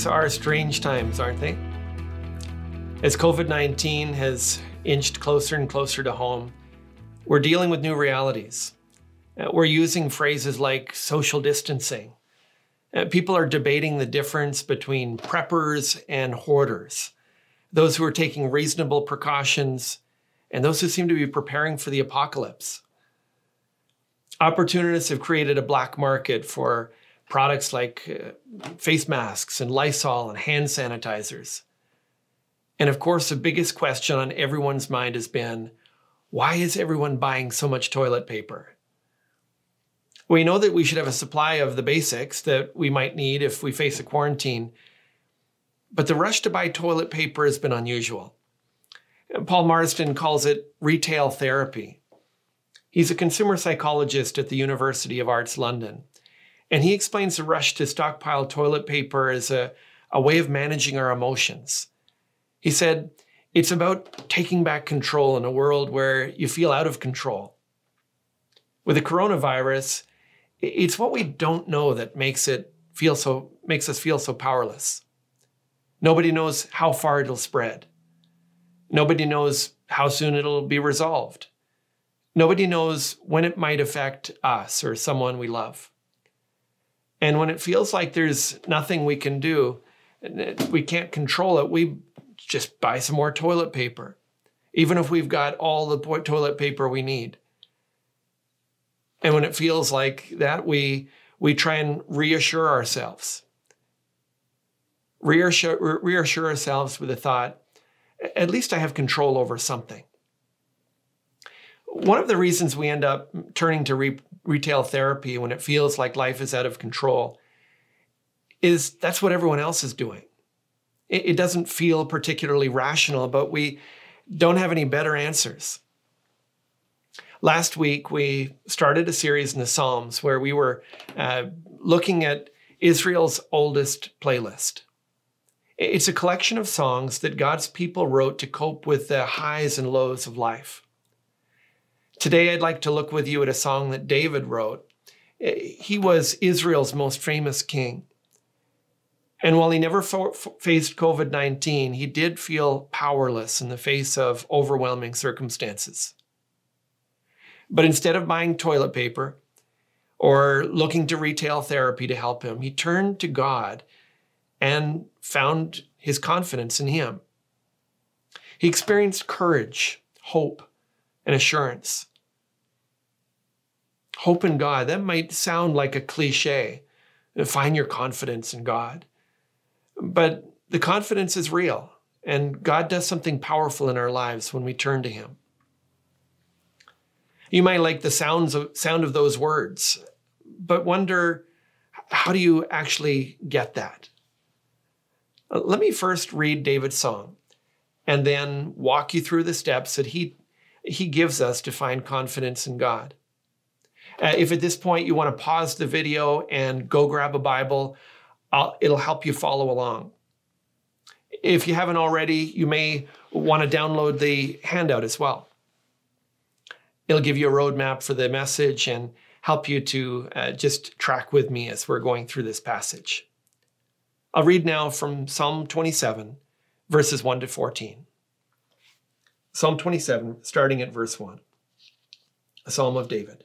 These are strange times, aren't they? As COVID 19 has inched closer and closer to home, we're dealing with new realities. Uh, we're using phrases like social distancing. Uh, people are debating the difference between preppers and hoarders, those who are taking reasonable precautions, and those who seem to be preparing for the apocalypse. Opportunists have created a black market for products like uh, face masks and Lysol and hand sanitizers. And of course, the biggest question on everyone's mind has been why is everyone buying so much toilet paper? We know that we should have a supply of the basics that we might need if we face a quarantine, but the rush to buy toilet paper has been unusual. Paul Marsden calls it retail therapy. He's a consumer psychologist at the University of Arts London. And he explains the rush to stockpile toilet paper as a, a way of managing our emotions. He said, it's about taking back control in a world where you feel out of control. With the coronavirus, it's what we don't know that makes it feel so makes us feel so powerless. Nobody knows how far it'll spread. Nobody knows how soon it'll be resolved. Nobody knows when it might affect us or someone we love. And when it feels like there's nothing we can do, we can't control it, we just buy some more toilet paper, even if we've got all the toilet paper we need. And when it feels like that, we, we try and reassure ourselves. Reassure, reassure ourselves with the thought, at least I have control over something. One of the reasons we end up turning to re- retail therapy when it feels like life is out of control is that's what everyone else is doing. It, it doesn't feel particularly rational, but we don't have any better answers. Last week, we started a series in the Psalms where we were uh, looking at Israel's oldest playlist. It's a collection of songs that God's people wrote to cope with the highs and lows of life. Today, I'd like to look with you at a song that David wrote. Eh, he was Israel's most famous king. And while he never fo- faced COVID 19, he did feel powerless in the face of overwhelming circumstances. But instead of buying toilet paper or looking to retail therapy to help him, he turned to God and found his confidence in him. He experienced courage, hope, and assurance hope in God. That might sound like a cliche. Find your confidence in God. But the confidence is real, and God does something powerful in our lives when we turn to Him. You might like the sounds of, sound of those words, but wonder how do you actually get that? Uh, let me first read David's song and then walk you through the steps that he, he gives us to find confidence in God. Uh, if at this point you want to pause the video and go grab a Bible, I'll, it'll help you follow along. If you haven't already, you may want to download the handout as well. It'll give you a roadmap for the message and help you to uh, just track with me as we're going through this passage. I'll read now from Psalm 27, verses 1 to 14. Psalm 27, starting at verse 1, a psalm of David.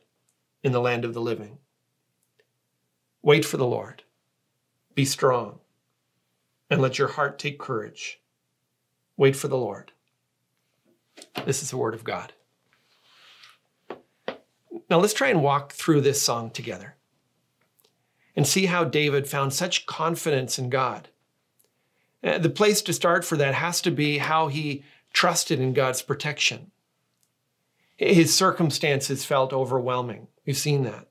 in the land of the living. Wait for the Lord. Be strong, and let your heart take courage. Wait for the Lord. This is the word of God. Now let's try and walk through this song together and see how David found such confidence in God. Uh, the place to start for that has to be how he trusted in God's protection. His circumstances felt overwhelming. We've seen that.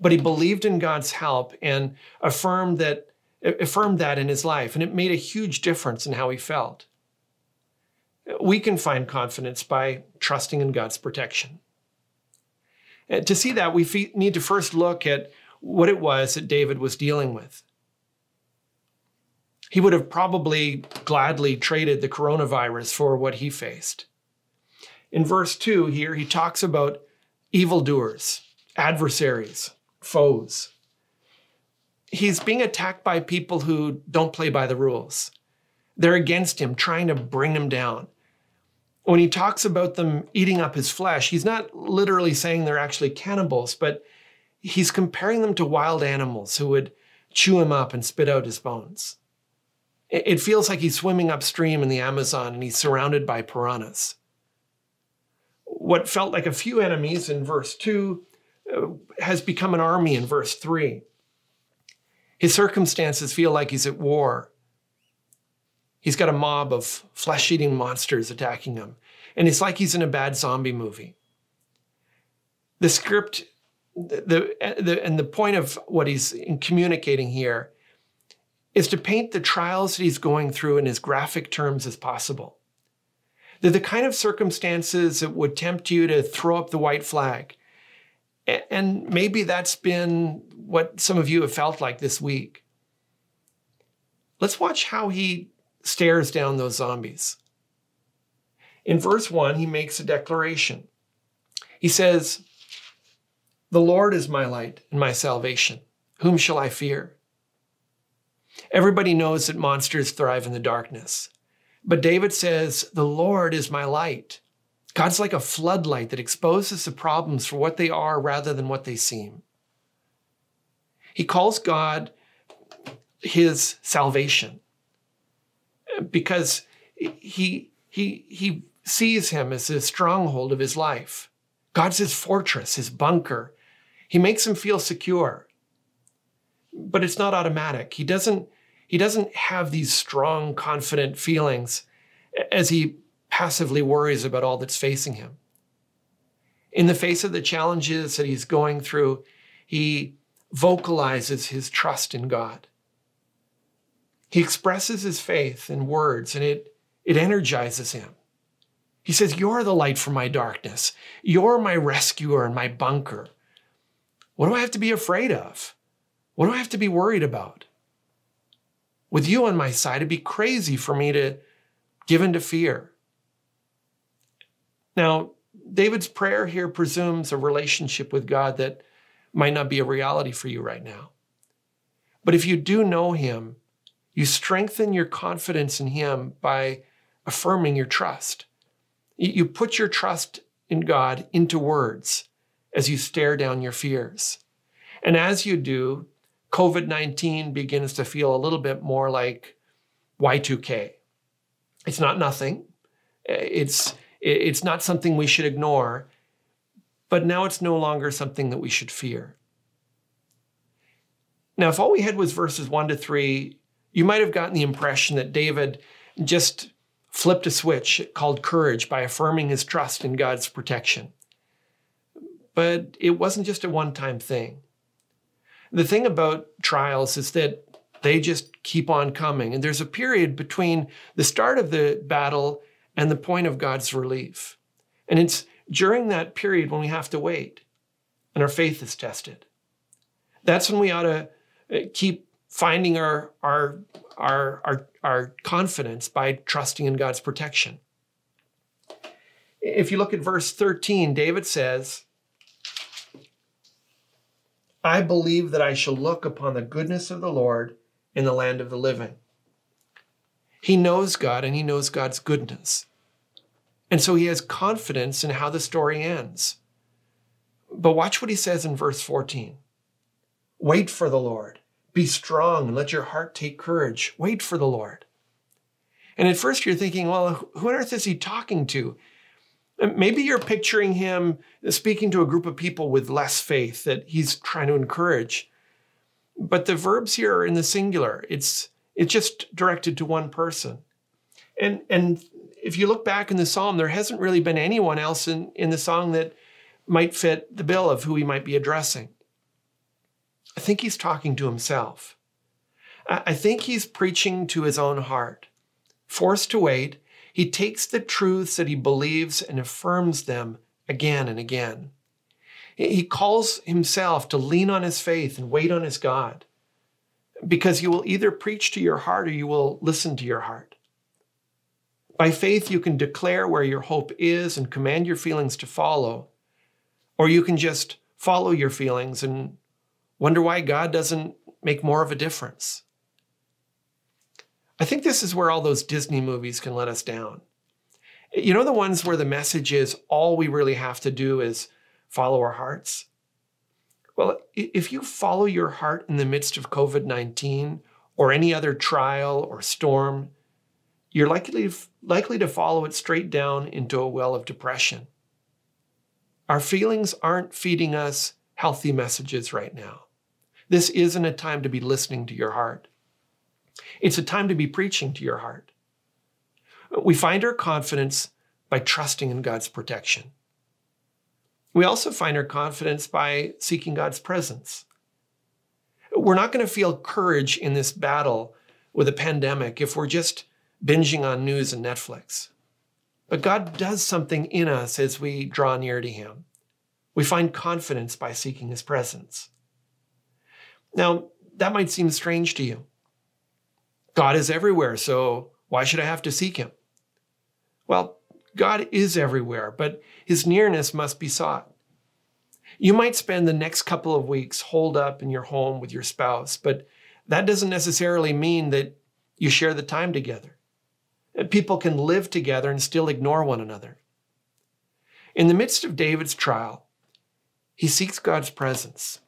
But he believed in God's help and affirmed that, affirmed that in his life, and it made a huge difference in how he felt. We can find confidence by trusting in God's protection. And to see that, we need to first look at what it was that David was dealing with. He would have probably gladly traded the coronavirus for what he faced. In verse 2 here, he talks about evildoers, adversaries, foes. He's being attacked by people who don't play by the rules. They're against him, trying to bring him down. When he talks about them eating up his flesh, he's not literally saying they're actually cannibals, but he's comparing them to wild animals who would chew him up and spit out his bones. It feels like he's swimming upstream in the Amazon and he's surrounded by piranhas. What felt like a few enemies in verse 2 uh, has become an army in verse 3. His circumstances feel like he's at war. He's got a mob of flesh eating monsters attacking him, and it's like he's in a bad zombie movie. The script the, the, and the point of what he's communicating here is to paint the trials that he's going through in as graphic terms as possible. They're the kind of circumstances that would tempt you to throw up the white flag. And maybe that's been what some of you have felt like this week. Let's watch how he stares down those zombies. In verse 1, he makes a declaration. He says, the Lord is my light and my salvation. Whom shall I fear? Everybody knows that monsters thrive in the darkness. But David says, The Lord is my light. God's like a floodlight that exposes the problems for what they are rather than what they seem. He calls God his salvation because he, he, he sees him as the stronghold of his life. God's his fortress, his bunker, he makes him feel secure. But it's not automatic. He doesn't, he doesn't have these strong, confident feelings as he passively worries about all that's facing him. In the face of the challenges that he's going through, he vocalizes his trust in God. He expresses his faith in words and it, it energizes him. He says, You're the light for my darkness. You're my rescuer and my bunker. What do I have to be afraid of? What do I have to be worried about? With you on my side, it'd be crazy for me to give in to fear. Now, David's prayer here presumes a relationship with God that might not be a reality for you right now. But if you do know Him, you strengthen your confidence in Him by affirming your trust. You put your trust in God into words as you stare down your fears. And as you do, COVID 19 begins to feel a little bit more like Y2K. It's not nothing. It's, it's not something we should ignore, but now it's no longer something that we should fear. Now, if all we had was verses one to three, you might have gotten the impression that David just flipped a switch called courage by affirming his trust in God's protection. But it wasn't just a one time thing. The thing about trials is that they just keep on coming. And there's a period between the start of the battle and the point of God's relief. And it's during that period when we have to wait and our faith is tested. That's when we ought to uh, keep finding our, our, our, our, our confidence by trusting in God's protection. If you look at verse 13, David says, I believe that I shall look upon the goodness of the Lord in the land of the living. He knows God and he knows God's goodness. And so he has confidence in how the story ends. But watch what he says in verse 14 Wait for the Lord. Be strong and let your heart take courage. Wait for the Lord. And at first you're thinking, well, who on earth is he talking to? Maybe you're picturing him speaking to a group of people with less faith that he's trying to encourage. But the verbs here are in the singular. It's it's just directed to one person. And and if you look back in the psalm, there hasn't really been anyone else in, in the song that might fit the bill of who he might be addressing. I think he's talking to himself. I think he's preaching to his own heart. Forced to wait, he takes the truths that he believes and affirms them again and again. He calls himself to lean on his faith and wait on his God because you will either preach to your heart or you will listen to your heart. By faith, you can declare where your hope is and command your feelings to follow, or you can just follow your feelings and wonder why God doesn't make more of a difference. I think this is where all those Disney movies can let us down. You know, the ones where the message is all we really have to do is follow our hearts? Well, if you follow your heart in the midst of COVID 19 or any other trial or storm, you're likely, likely to follow it straight down into a well of depression. Our feelings aren't feeding us healthy messages right now. This isn't a time to be listening to your heart. It's a time to be preaching to your heart. We find our confidence by trusting in God's protection. We also find our confidence by seeking God's presence. We're not going to feel courage in this battle with a pandemic if we're just binging on news and Netflix. But God does something in us as we draw near to Him. We find confidence by seeking His presence. Now, that might seem strange to you. God is everywhere, so why should I have to seek him? Well, God is everywhere, but his nearness must be sought. You might spend the next couple of weeks holed up in your home with your spouse, but that doesn't necessarily mean that you share the time together. People can live together and still ignore one another. In the midst of David's trial, he seeks God's presence.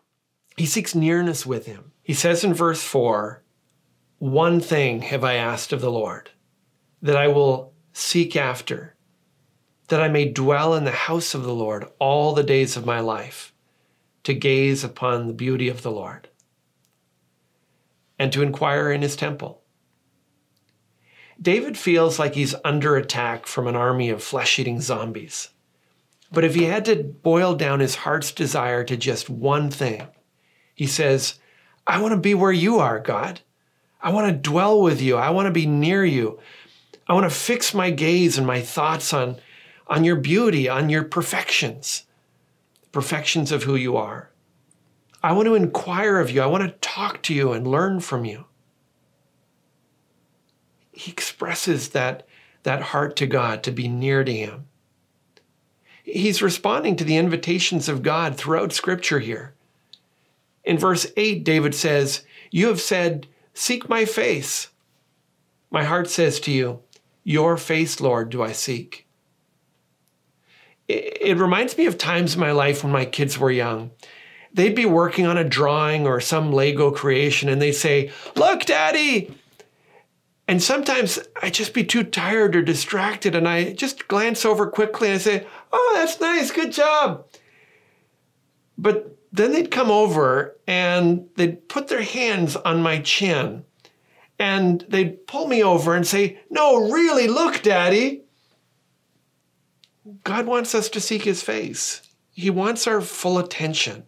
He seeks nearness with him. He says in verse 4 one thing have I asked of the Lord, that I will seek after, that I may dwell in the house of the Lord all the days of my life, to gaze upon the beauty of the Lord, and to inquire in his temple. David feels like he's under attack from an army of flesh eating zombies. But if he had to boil down his heart's desire to just one thing, he says, I want to be where you are, God. I want to dwell with you. I want to be near you. I want to fix my gaze and my thoughts on, on your beauty, on your perfections, the perfections of who you are. I want to inquire of you. I want to talk to you and learn from you. He expresses that, that heart to God to be near to Him. He's responding to the invitations of God throughout Scripture here. In verse 8, David says, You have said, Seek my face. My heart says to you, Your face, Lord, do I seek. It, reminds me of times in my life when my kids were young. They'd be working on a drawing or some Lego creation and they'd say, Look, Daddy. And sometimes I'd just be too tired or distracted and I just glance over quickly and I say, Oh, that's nice, good job. But then they'd come over and they'd put their hands on my chin and they'd pull me over and say, No, really, look, Daddy. God wants us to seek his face. He wants our full attention.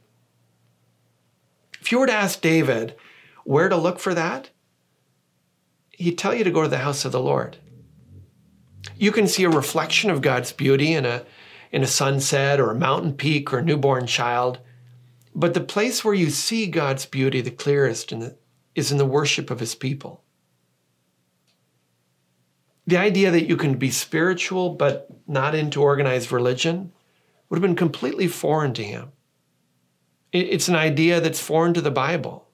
If you were to ask David where to look for that, he'd tell you to go to the house of the Lord. You can see a reflection of God's beauty in a, in a sunset or a mountain peak or a newborn child. But the place where you see God's beauty the clearest in the, is in the worship of his people. The idea that you can be spiritual but not into organized religion would have been completely foreign to him. It's an idea that's foreign to the Bible.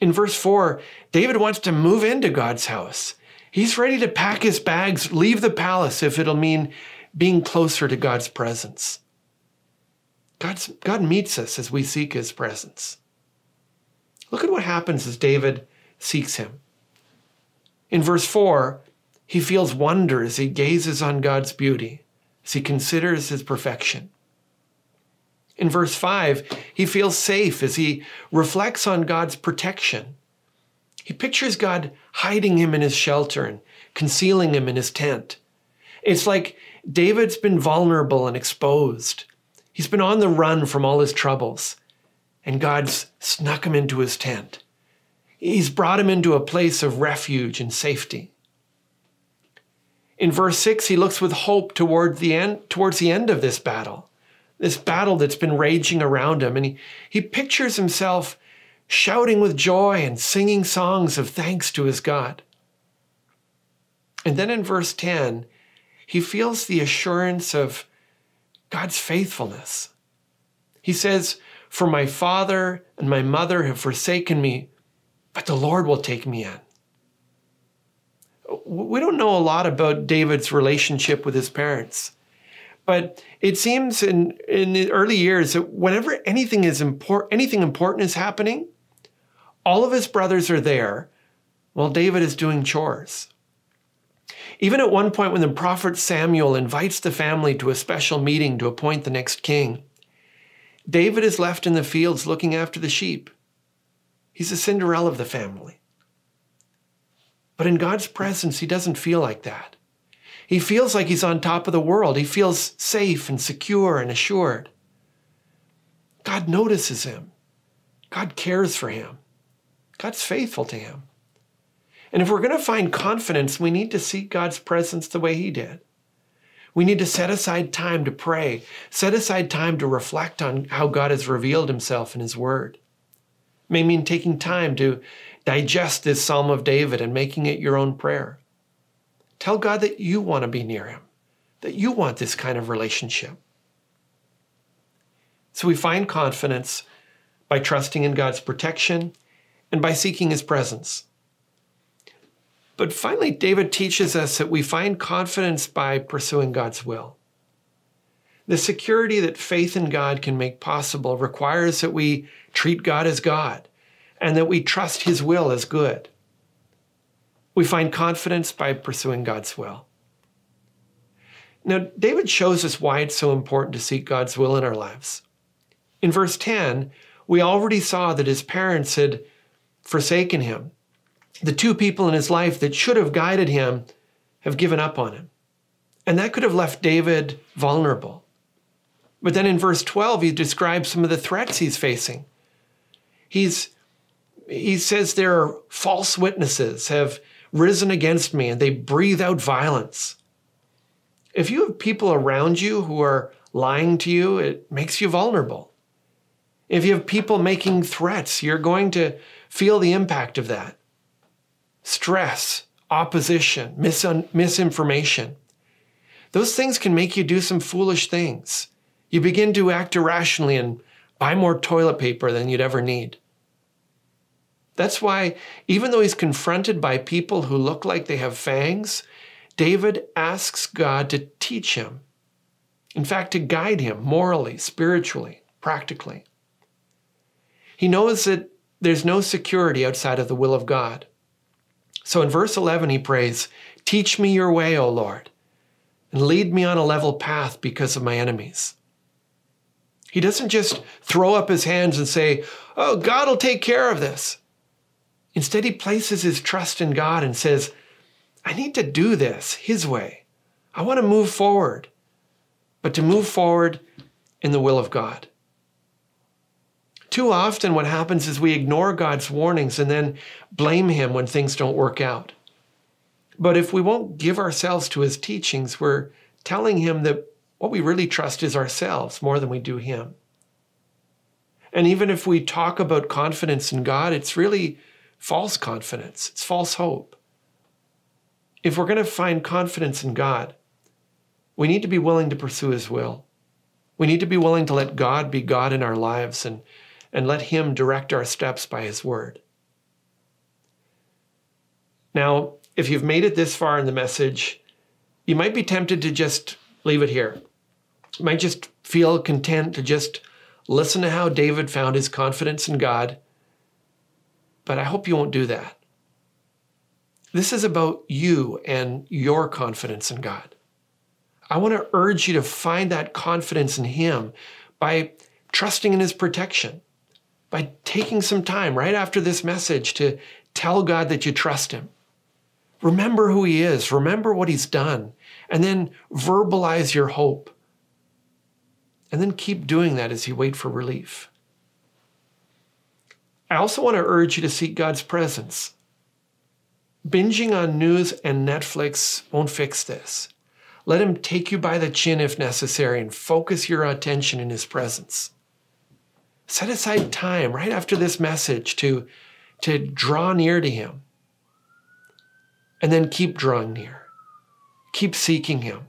In verse 4, David wants to move into God's house. He's ready to pack his bags, leave the palace if it'll mean being closer to God's presence. God's, God meets us as we seek his presence. Look at what happens as David seeks him. In verse 4, he feels wonder as he gazes on God's beauty, as he considers his perfection. In verse 5, he feels safe as he reflects on God's protection. He pictures God hiding him in his shelter and concealing him in his tent. It's like David's been vulnerable and exposed. He's been on the run from all his troubles and God's snuck him into his tent. He's brought him into a place of refuge and safety. In verse 6, he looks with hope toward the end, towards the end of this battle, this battle that's been raging around him. And he, he pictures himself shouting with joy and singing songs of thanks to his God. And then in verse 10, he feels the assurance of God's faithfulness. He says, for my father and my mother have forsaken me, but the Lord will take me in. We don't know a lot about David's relationship with his parents, but it seems in, in the early years that whenever anything is important, anything important is happening, all of his brothers are there while David is doing chores. Even at one point, when the prophet Samuel invites the family to a special meeting to appoint the next king, David is left in the fields looking after the sheep. He's the Cinderella of the family. But in God's presence, he doesn't feel like that. He feels like he's on top of the world. He feels safe and secure and assured. God notices him. God cares for him. God's faithful to him. And if we're going to find confidence, we need to seek God's presence the way he did. We need to set aside time to pray, set aside time to reflect on how God has revealed himself in his word. May mean taking time to digest this Psalm of David and making it your own prayer. Tell God that you want to be near him, that you want this kind of relationship. So we find confidence by trusting in God's protection and by seeking his presence. But finally, David teaches us that we find confidence by pursuing God's will. The security that faith in God can make possible requires that we treat God as God and that we trust His will as good. We find confidence by pursuing God's will. Now, David shows us why it's so important to seek God's will in our lives. In verse 10, we already saw that his parents had forsaken him the two people in his life that should have guided him have given up on him. And that could have left David vulnerable. But then in verse 12, he describes some of the threats he's facing. He's, he says there are false witnesses have risen against me and they breathe out violence. If you have people around you who are lying to you, it makes you vulnerable. If you have people making threats, you're going to feel the impact of that stress, opposition, mis- misinformation. Those things can make you do some foolish things. You begin to act irrationally and buy more toilet paper than you'd ever need. That's why, even though he's confronted by people who look like they have fangs, David asks God to teach him. In fact, to guide him morally, spiritually, practically. He knows that there's no security outside of the will of God. So in verse 11, he prays, Teach me your way, O Lord, and lead me on a level path because of my enemies. He doesn't just throw up his hands and say, Oh, God will take care of this. Instead, he places his trust in God and says, I need to do this his way. I want to move forward, but to move forward in the will of God. Too often, what happens is we ignore God's warnings and then blame Him when things don't work out. But if we won't give ourselves to His teachings, we're telling Him that what we really trust is ourselves more than we do Him. And even if we talk about confidence in God, it's really false confidence, it's false hope. If we're going to find confidence in God, we need to be willing to pursue His will. We need to be willing to let God be God in our lives and, and let Him direct our steps by His word. Now, if you've made it this far in the message, you might be tempted to just leave it here. Might just feel content to just listen to how David found his confidence in God. But I hope you won't do that. This is about you and your confidence in God. I want to urge you to find that confidence in Him by trusting in His protection, by taking some time right after this message to tell God that you trust Him. Remember who He is, remember what He's done, and then verbalize your hope. And then keep doing that as you wait for relief. I also want to urge you to seek God's presence. Binging on news and Netflix won't fix this. Let Him take you by the chin if necessary and focus your attention in His presence. Set aside time right after this message to, to draw near to Him. And then keep drawing near. Keep seeking Him.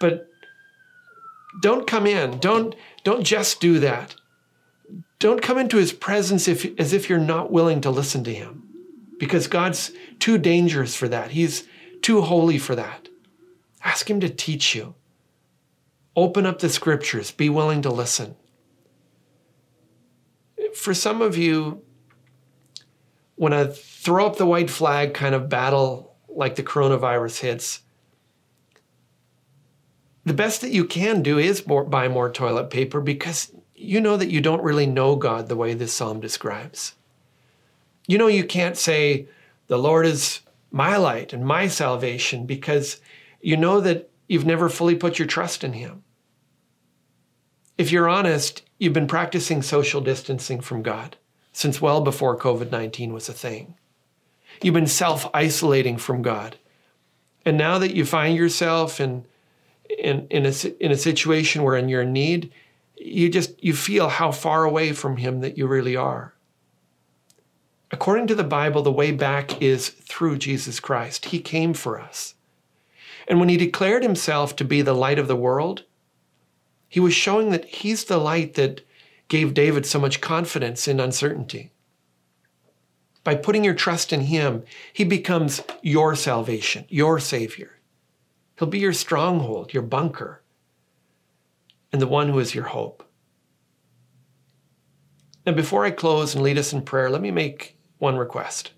But don't come in. Don't, don't just do that. Don't come into His presence if, as if you're not willing to listen to Him because God's too dangerous for that. He's too holy for that. Ask Him to teach you. Open up the scriptures. Be willing to listen. For some of you, when a throw up the white flag kind of battle like the coronavirus hits, the best that you can do is more, buy more toilet paper because you know that you don't really know God the way this psalm describes. You know, you can't say, The Lord is my light and my salvation because you know that you've never fully put your trust in Him. If you're honest, you've been practicing social distancing from God since well before COVID 19 was a thing. You've been self isolating from God. And now that you find yourself in, in, in, a, in a situation where in your need, you just you feel how far away from him that you really are. According to the Bible, the way back is through Jesus Christ. He came for us. And when he declared himself to be the light of the world, he was showing that he's the light that gave David so much confidence in uncertainty. By putting your trust in him, he becomes your salvation, your savior. He'll be your stronghold, your bunker, and the one who is your hope. Now, before I close and lead us in prayer, let me make one request.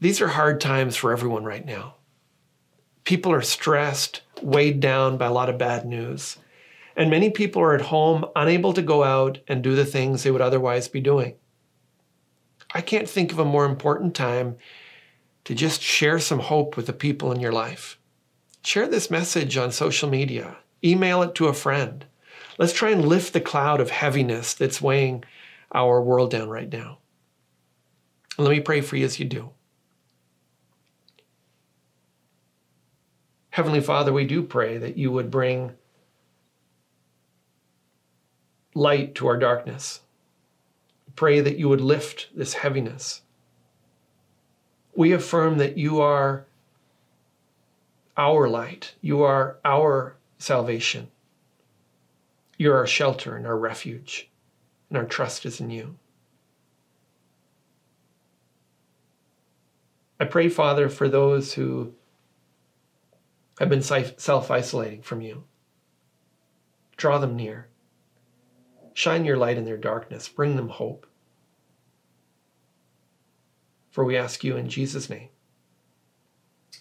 These are hard times for everyone right now. People are stressed, weighed down by a lot of bad news. And many people are at home, unable to go out and do the things they would otherwise be doing. I can't think of a more important time to just share some hope with the people in your life. Share this message on social media, email it to a friend. Let's try and lift the cloud of heaviness that's weighing our world down right now. Let me pray for you as you do. Heavenly Father, we do pray that you would bring light to our darkness. Pray that you would lift this heaviness. We affirm that you are our light, you are our salvation. You're our shelter and our refuge, and our trust is in you. I pray, Father, for those who have been self isolating from you. Draw them near. Shine your light in their darkness. Bring them hope. For we ask you in Jesus' name.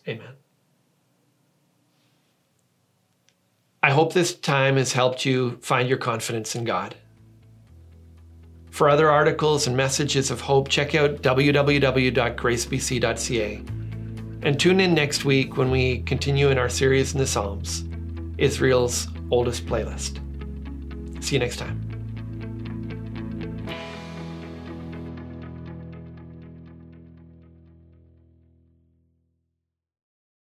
Amen. I hope this time has helped you find your confidence in God. For other articles and messages of hope, check out www.gracebc.ca. And tune in next week when we continue in our series in the Psalms, Israel's oldest playlist. See you next time.